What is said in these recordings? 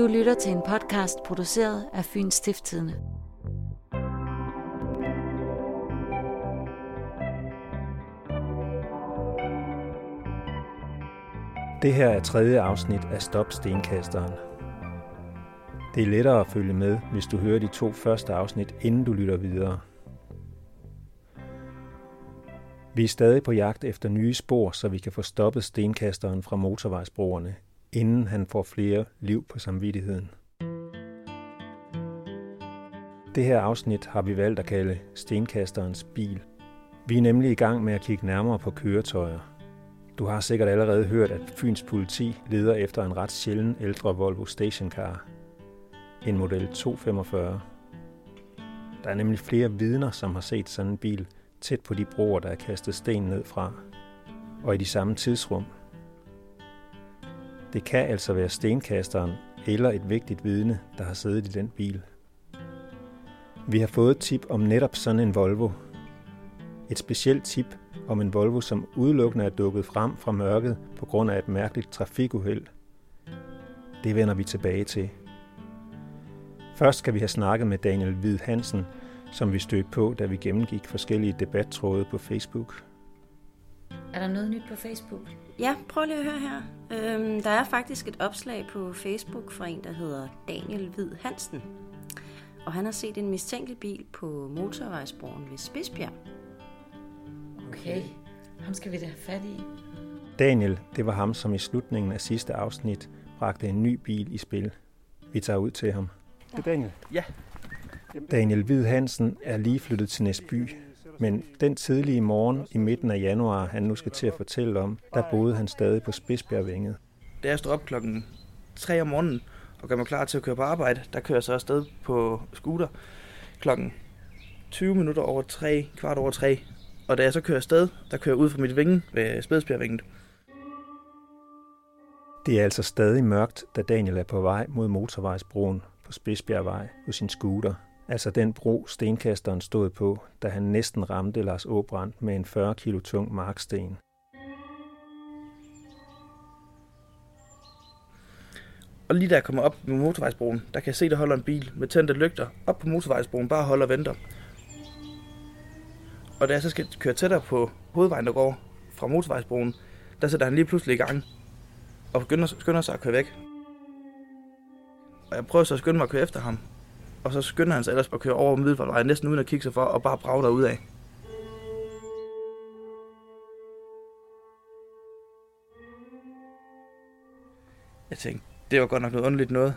Du lytter til en podcast produceret af Fyns Stiftstidende. Det her er tredje afsnit af Stop Stenkasteren. Det er lettere at følge med, hvis du hører de to første afsnit, inden du lytter videre. Vi er stadig på jagt efter nye spor, så vi kan få stoppet stenkasteren fra motorvejsbroerne, inden han får flere liv på samvittigheden. Det her afsnit har vi valgt at kalde Stenkasterens bil. Vi er nemlig i gang med at kigge nærmere på køretøjer. Du har sikkert allerede hørt, at Fyns politi leder efter en ret sjælden ældre Volvo stationcar. En model 245. Der er nemlig flere vidner, som har set sådan en bil tæt på de broer, der er kastet sten ned fra. Og i de samme tidsrum – det kan altså være stenkasteren eller et vigtigt vidne, der har siddet i den bil. Vi har fået tip om netop sådan en Volvo. Et specielt tip om en Volvo, som udelukkende er dukket frem fra mørket på grund af et mærkeligt trafikuheld. Det vender vi tilbage til. Først skal vi have snakket med Daniel Hvid Hansen, som vi stødte på, da vi gennemgik forskellige debattråde på Facebook. Er der noget nyt på Facebook? Ja, prøv lige at høre her. Øhm, der er faktisk et opslag på Facebook fra en, der hedder Daniel Hvid Hansen. Og han har set en mistænkelig bil på motorvejsbroen ved Spidsbjerg. Okay, ham skal vi da have fat i. Daniel, det var ham, som i slutningen af sidste afsnit bragte en ny bil i spil. Vi tager ud til ham. Det er Daniel. Ja. Daniel Hvid Hansen er lige flyttet til Næsby, men den tidlige morgen i midten af januar, han nu skal til at fortælle om, der boede han stadig på Spidsbjergvænget. Da jeg står op klokken 3 om morgenen og gør mig klar til at køre på arbejde, der kører jeg så afsted på scooter klokken 20 minutter over 3, kvart over 3. Og da jeg så kører afsted, der kører jeg ud fra mit vinge ved Spidsbjergvænget. Det er altså stadig mørkt, da Daniel er på vej mod motorvejsbroen på Spidsbjergvej på sin scooter – Altså den bro, stenkasteren stod på, da han næsten ramte Lars Åbrand med en 40 kilo tung marksten. Og lige da jeg kommer op med motorvejsbroen, der kan jeg se, der holder en bil med tændte lygter op på motorvejsbroen, bare holder og venter. Og da jeg så skal køre tættere på hovedvejen, der går fra motorvejsbroen, der sætter han lige pludselig i gang og begynder, skynder sig at køre væk. Og jeg prøver så at skynde mig at køre efter ham, og så skynder han sig ellers at køre over Middelfartvejen, næsten uden at kigge sig for, og bare brage ud af. Jeg tænkte, det var godt nok noget underligt noget.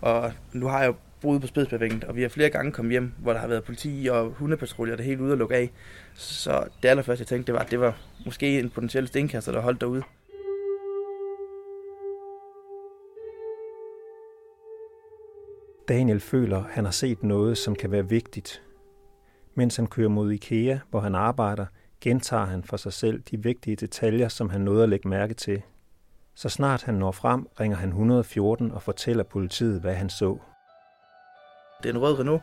Og nu har jeg jo boet på Spidsbjergvænget, og vi har flere gange kommet hjem, hvor der har været politi og hundepatruljer, der helt ude at lukke af. Så det allerførste, jeg tænkte, det var, at det var måske en potentiel stenkaster, der holdt derude. Daniel føler, han har set noget, som kan være vigtigt. Mens han kører mod IKEA, hvor han arbejder, gentager han for sig selv de vigtige detaljer, som han nåede at lægge mærke til. Så snart han når frem, ringer han 114 og fortæller politiet, hvad han så. Det er en rød Renault.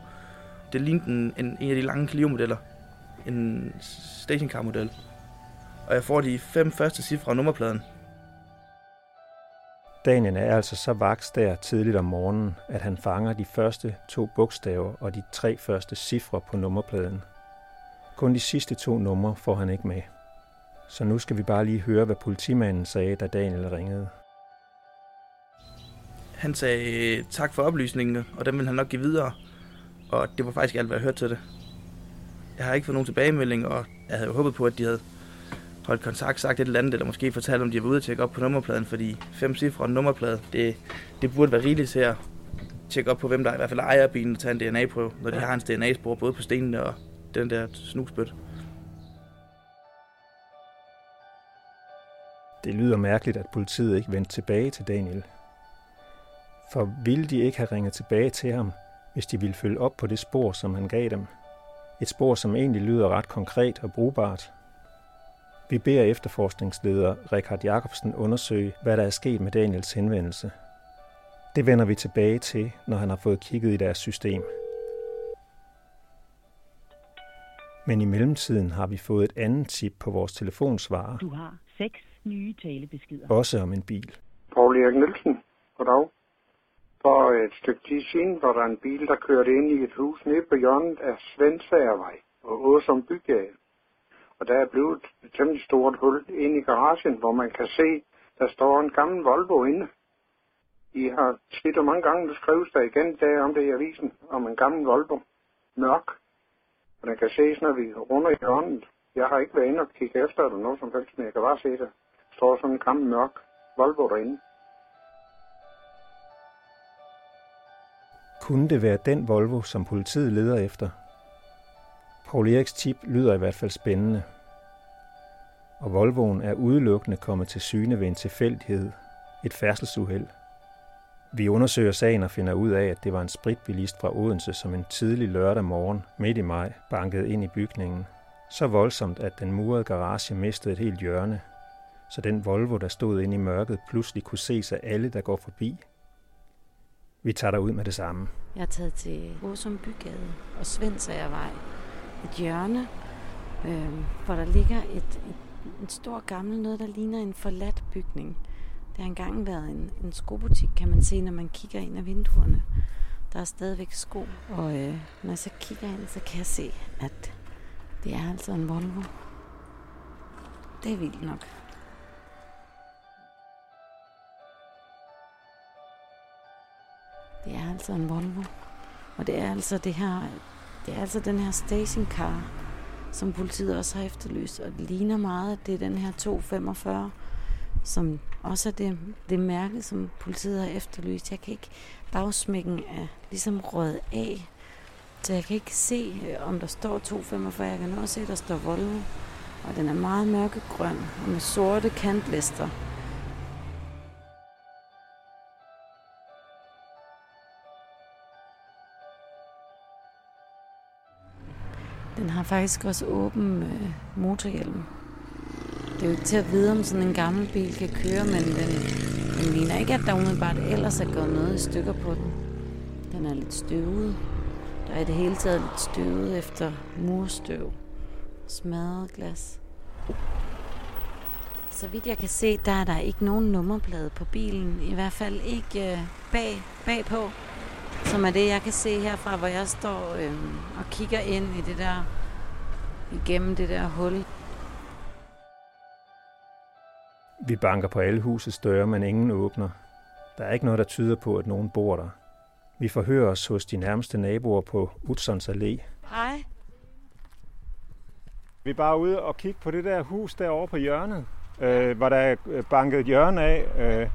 Det lignede en, en, en af de lange Clio-modeller. En stationcar-model. Og jeg får de fem første cifre af nummerpladen. Daniel er altså så vaks der tidligt om morgenen, at han fanger de første to bogstaver og de tre første cifre på nummerpladen. Kun de sidste to numre får han ikke med. Så nu skal vi bare lige høre, hvad politimanden sagde, da Daniel ringede. Han sagde tak for oplysningen, og dem vil han nok give videre. Og det var faktisk alt, hvad jeg hørte til det. Jeg har ikke fået nogen tilbagemelding, og jeg havde jo håbet på, at de havde holdt kontakt, sagt et eller andet, eller måske fortalt, om de var ude at tjekke op på nummerpladen, fordi fem cifre og nummerplade, det, det burde være rigeligt til at tjekke op på, hvem der i hvert fald ejer bilen og tage en DNA-prøve, når de har en DNA-spor både på stenene og den der snusbøt. Det lyder mærkeligt, at politiet ikke vendte tilbage til Daniel. For ville de ikke have ringet tilbage til ham, hvis de ville følge op på det spor, som han gav dem? Et spor, som egentlig lyder ret konkret og brugbart, vi beder efterforskningsleder Richard Jacobsen undersøge, hvad der er sket med Daniels henvendelse. Det vender vi tilbage til, når han har fået kigget i deres system. Men i mellemtiden har vi fået et andet tip på vores telefonsvarer. Du har seks nye talebeskeder. Også om en bil. Paul Erik Nielsen. Goddag. et stykke tid siden, hvor der er en bil, der kørte ind i et hus nede på hjørnet af Svendsagervej og Åsum Bygade. Og der er blevet et temmelig stort hul ind i garagen, hvor man kan se, der står en gammel Volvo inde. I har tit og mange gange, der skrives der igen der om det i avisen, om en gammel Volvo. Mørk. Og den kan ses, når vi runder i hånden. Jeg har ikke været inde og kigge efter eller noget som helst, men jeg kan bare se, der står sådan en gammel mørk Volvo derinde. Kunne det være den Volvo, som politiet leder efter? Paul Eriks tip lyder i hvert fald spændende. Og Volvoen er udelukkende kommet til syne ved en tilfældighed, et færdselsuheld. Vi undersøger sagen og finder ud af, at det var en spritbilist fra Odense, som en tidlig lørdag morgen midt i maj bankede ind i bygningen. Så voldsomt, at den murede garage mistede et helt hjørne, så den Volvo, der stod inde i mørket, pludselig kunne ses af alle, der går forbi. Vi tager ud med det samme. Jeg er taget til Åsum Bygade og Svendsagervej. Et hjørne, øh, hvor der ligger et, et, en stor gammel noget, der ligner en forladt bygning. Det har engang været en, en skobutik, kan man se, når man kigger ind ad vinduerne. Der er stadigvæk sko, og øh, når jeg så kigger ind, så kan jeg se, at det er altså en Volvo. Det er vildt nok. Det er altså en Volvo. Og det er altså det her, det er altså den her stationcar, som politiet også har efterlyst. Og det ligner meget, at det er den her 245, som også er det, det mærke, som politiet har efterlyst. Jeg kan ikke bagsmækken er ligesom rød af. Så jeg kan ikke se, øh, om der står 245. Jeg kan også se, at der står Volvo. Og den er meget mørkegrøn og med sorte kantlister. Den har faktisk også åben øh, motorhjelm. Det er jo ikke til at vide, om sådan en gammel bil kan køre, men den, den ligner ikke, at der umiddelbart ellers er gået noget i stykker på den. Den er lidt støvet. Der er i det hele taget lidt støvet efter murstøv. Smadret glas. Så vidt jeg kan se, der er der ikke nogen nummerplade på bilen. I hvert fald ikke øh, bag, bagpå. Som er det, jeg kan se herfra, hvor jeg står øh, og kigger ind i det der, igennem det der hul. Vi banker på alle husets døre, men ingen åbner. Der er ikke noget, der tyder på, at nogen bor der. Vi forhører os hos de nærmeste naboer på Utsons Allé. Hej. Vi er bare ude og kigge på det der hus derovre på hjørnet, øh, hvor der er banket et hjørne af. Øh,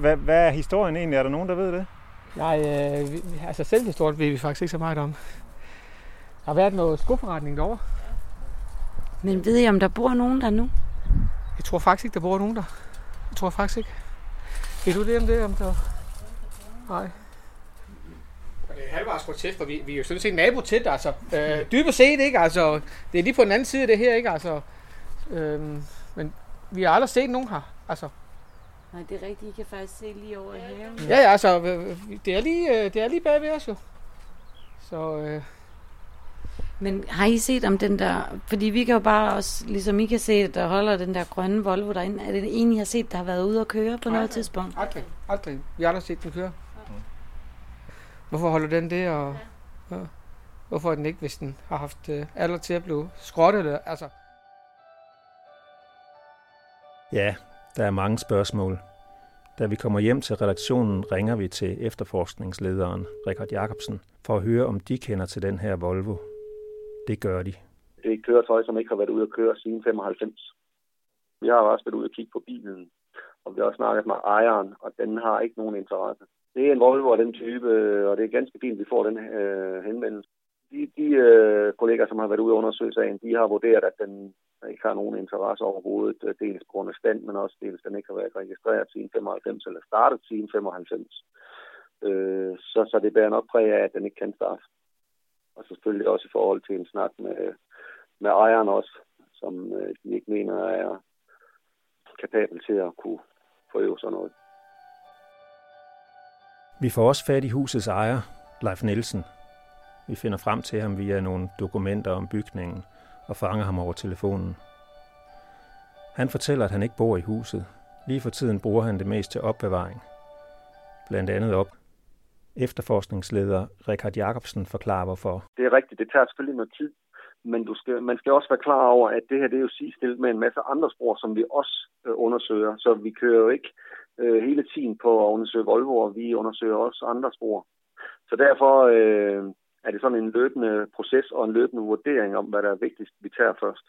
hvad, hvad er historien egentlig? Er der nogen, der ved det? Nej, øh, vi, altså selvhistorien ved vi faktisk ikke så meget om. Der har været noget skoforretning derovre. Men ved I, om der bor nogen der nu? Jeg tror faktisk ikke, der bor nogen der. Jeg tror faktisk ikke. Ved du det om det? Om der... Nej. Det er halvvejs grotesk, for vi, vi er jo sådan set nabo det, altså. Øh, dybest set, ikke? Altså, det er lige på den anden side af det her, ikke? Altså, øh, men vi har aldrig set nogen her, altså. Nej, det er rigtigt. I kan faktisk se lige over i haven. Ja, ja, altså, øh, det er lige, øh, det er lige bag ved os jo. Så, øh, Men har I set om den der... Fordi vi kan jo bare også, ligesom I kan se, at der holder den der grønne Volvo derinde. Er det en, I har set, der har været ude at køre på noget tidspunkt? aldrig, aldrig. Vi har aldrig set den køre. Hvorfor holder den det, og ja. hvorfor er den ikke, hvis den har haft øh, alder til at blive skrottet? Altså, Ja, der er mange spørgsmål. Da vi kommer hjem til redaktionen, ringer vi til efterforskningslederen, Richard Jacobsen, for at høre, om de kender til den her Volvo. Det gør de. Det er et køretøj, som ikke har været ude at køre siden 95. Vi har også været ude at kigge på bilen, og vi har også snakket med ejeren, og den har ikke nogen interesse. Det er en Volvo af den type, og det er ganske fint, at vi får den øh, henvendelse. De, de øh, kolleger, som har været ude og undersøge sagen, de har vurderet, at den ikke har nogen interesse overhovedet, øh, dels på grund af stand, men også dels, den ikke har været registreret siden 95, eller startet siden 95. Øh, så, så det bærer nok præg af, at den ikke kan starte. Og selvfølgelig også i forhold til en snak med, med ejeren også, som øh, de ikke mener er kapabel til at kunne forøve sådan noget. Vi får også fat i husets ejer, Leif Nielsen. Vi finder frem til ham via nogle dokumenter om bygningen og fanger ham over telefonen. Han fortæller, at han ikke bor i huset. Lige for tiden bruger han det mest til opbevaring. Blandt andet op Efterforskningsleder Richard Jacobsen forklarer hvorfor. Det er rigtigt, det tager selvfølgelig noget tid, men du skal, man skal også være klar over, at det her det er jo sidestilt med en masse andre spor, som vi også øh, undersøger. Så vi kører jo ikke øh, hele tiden på at undersøge Volvo, og vi undersøger også andre spor. Så derfor øh, er det sådan en løbende proces og en løbende vurdering om, hvad der er vigtigst, vi tager først.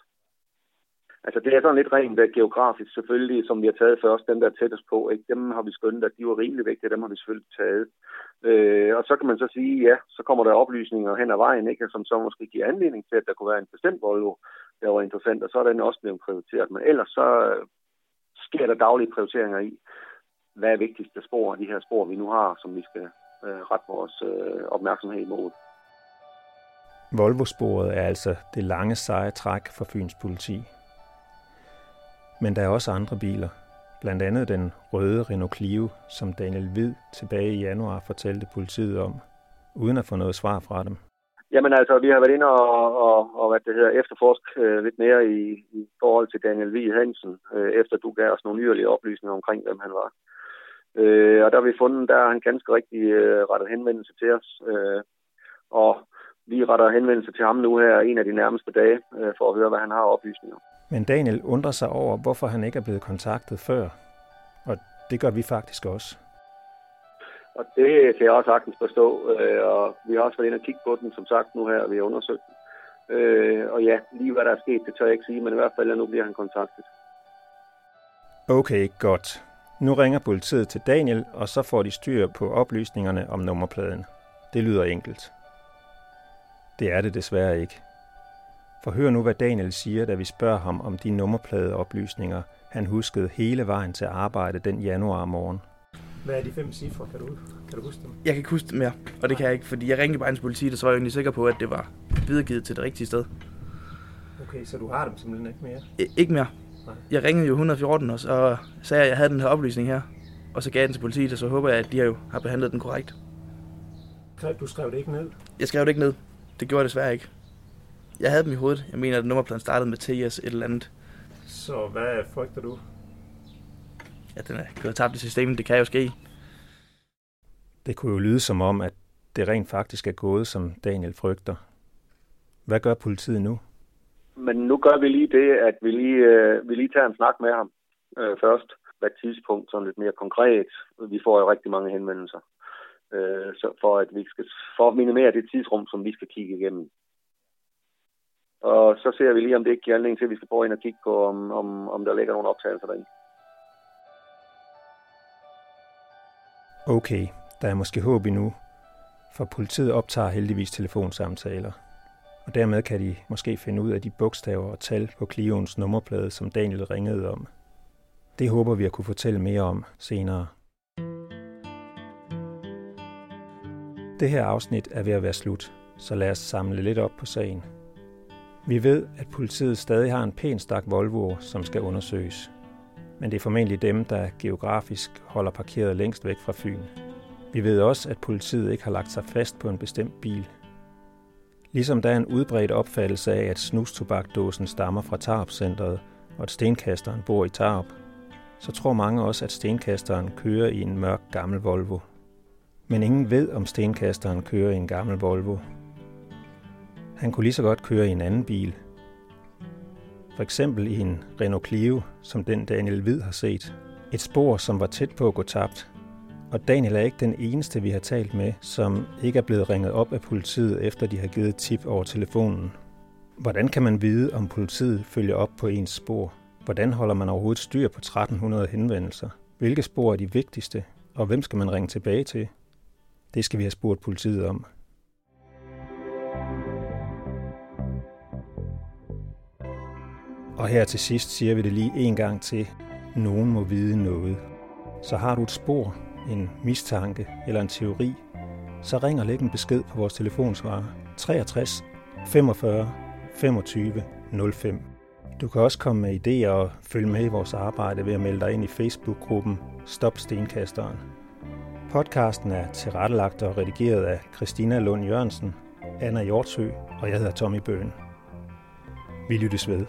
Altså det er sådan lidt rent der geografisk selvfølgelig, som vi har taget først, dem der er tættest på. Ikke? Dem har vi skønnet, at de var rimelig vigtige, dem har vi selvfølgelig taget. Øh, og så kan man så sige, ja, så kommer der oplysninger hen ad vejen, ikke? som så måske giver anledning til, at der kunne være en bestemt Volvo, der var interessant, og så er den også blevet prioriteret. Men ellers så øh, sker der daglige prioriteringer i, hvad er vigtigste spor af de her spor, vi nu har, som vi skal øh, rette vores øh, opmærksomhed imod. Volvo-sporet er altså det lange seje træk for Fyns politi. Men der er også andre biler. Blandt andet den røde Renault Clio, som Daniel Hvid tilbage i januar fortalte politiet om, uden at få noget svar fra dem. Jamen altså, vi har været inde og, og, og hvad det hedder, efterforsk øh, lidt mere i, i forhold til Daniel Hvid Hansen, øh, efter du gav os nogle yderligere oplysninger omkring, hvem han var. Øh, og der har vi fundet, der er han ganske rigtig øh, rettet henvendelse til os. Øh, og vi retter henvendelse til ham nu her en af de nærmeste dage, øh, for at høre, hvad han har oplysninger. Men Daniel undrer sig over, hvorfor han ikke er blevet kontaktet før. Og det gør vi faktisk også. Og det kan jeg også sagtens forstå. Øh, og vi har også været inde og kigge på den, som sagt, nu her, vi har undersøgt den. Øh, og ja, lige hvad der er sket, det tør jeg ikke sige, men i hvert fald nu bliver han kontaktet. Okay, godt. Nu ringer politiet til Daniel, og så får de styr på oplysningerne om nummerpladen. Det lyder enkelt. Det er det desværre ikke. For hør nu, hvad Daniel siger, da vi spørger ham om de nummerpladeoplysninger, han huskede hele vejen til arbejde den januar morgen. Hvad er de fem cifre? Kan du, kan du huske dem? Jeg kan ikke huske dem mere, og det kan jeg ikke, fordi jeg ringede bare til politiet, og så var jeg egentlig sikker på, at det var videregivet til det rigtige sted. Okay, så du har dem simpelthen ikke mere? I, ikke mere. Nej. Jeg ringede jo 114, og så sagde jeg, at jeg havde den her oplysning her, og så gav jeg den til politiet, og så håber jeg, at de har jo har behandlet den korrekt. Du skrev det ikke ned? Jeg skrev det ikke ned. Det gjorde jeg desværre ikke. Jeg havde dem i hovedet. Jeg mener, at nummerpladen startede med TS et eller andet. Så hvad frygter du? Ja, den er gået tabt i systemet. Det kan jo ske. Det kunne jo lyde som om, at det rent faktisk er gået, som Daniel frygter. Hvad gør politiet nu? Men nu gør vi lige det, at vi lige, øh, vi lige tager en snak med ham øh, først. Hvad tidspunkt, sådan lidt mere konkret. Vi får jo rigtig mange henvendelser. Øh, så for at vi skal for at minimere det tidsrum, som vi skal kigge igennem. Og så ser vi lige, om det ikke giver anledning til, at vi skal prøve ind og kigge på, om, om, om der ligger nogle optagelser derinde. Okay, der er måske håb endnu, for politiet optager heldigvis telefonsamtaler. Og dermed kan de måske finde ud af de bogstaver og tal på Clioens nummerplade, som Daniel ringede om. Det håber vi at kunne fortælle mere om senere. Det her afsnit er ved at være slut, så lad os samle lidt op på sagen. Vi ved, at politiet stadig har en pæn stak Volvo, som skal undersøges. Men det er formentlig dem, der geografisk holder parkeret længst væk fra Fyn. Vi ved også, at politiet ikke har lagt sig fast på en bestemt bil. Ligesom der er en udbredt opfattelse af, at snustobakdåsen stammer fra Tarp-centret, og at stenkasteren bor i Tarp, så tror mange også, at stenkasteren kører i en mørk gammel Volvo. Men ingen ved, om stenkasteren kører i en gammel Volvo, han kunne lige så godt køre i en anden bil. For eksempel i en Renault Clio, som den Daniel Hvid har set. Et spor, som var tæt på at gå tabt. Og Daniel er ikke den eneste, vi har talt med, som ikke er blevet ringet op af politiet, efter de har givet tip over telefonen. Hvordan kan man vide, om politiet følger op på ens spor? Hvordan holder man overhovedet styr på 1300 henvendelser? Hvilke spor er de vigtigste? Og hvem skal man ringe tilbage til? Det skal vi have spurgt politiet om. Og her til sidst siger vi det lige en gang til. Nogen må vide noget. Så har du et spor, en mistanke eller en teori, så ring og læg en besked på vores telefonsvarer 63 45 25 05. Du kan også komme med idéer og følge med i vores arbejde ved at melde dig ind i Facebook-gruppen Stop Stenkasteren. Podcasten er tilrettelagt og redigeret af Christina Lund Jørgensen, Anna Hjortsø og jeg hedder Tommy Bøen. Vi lyttes ved.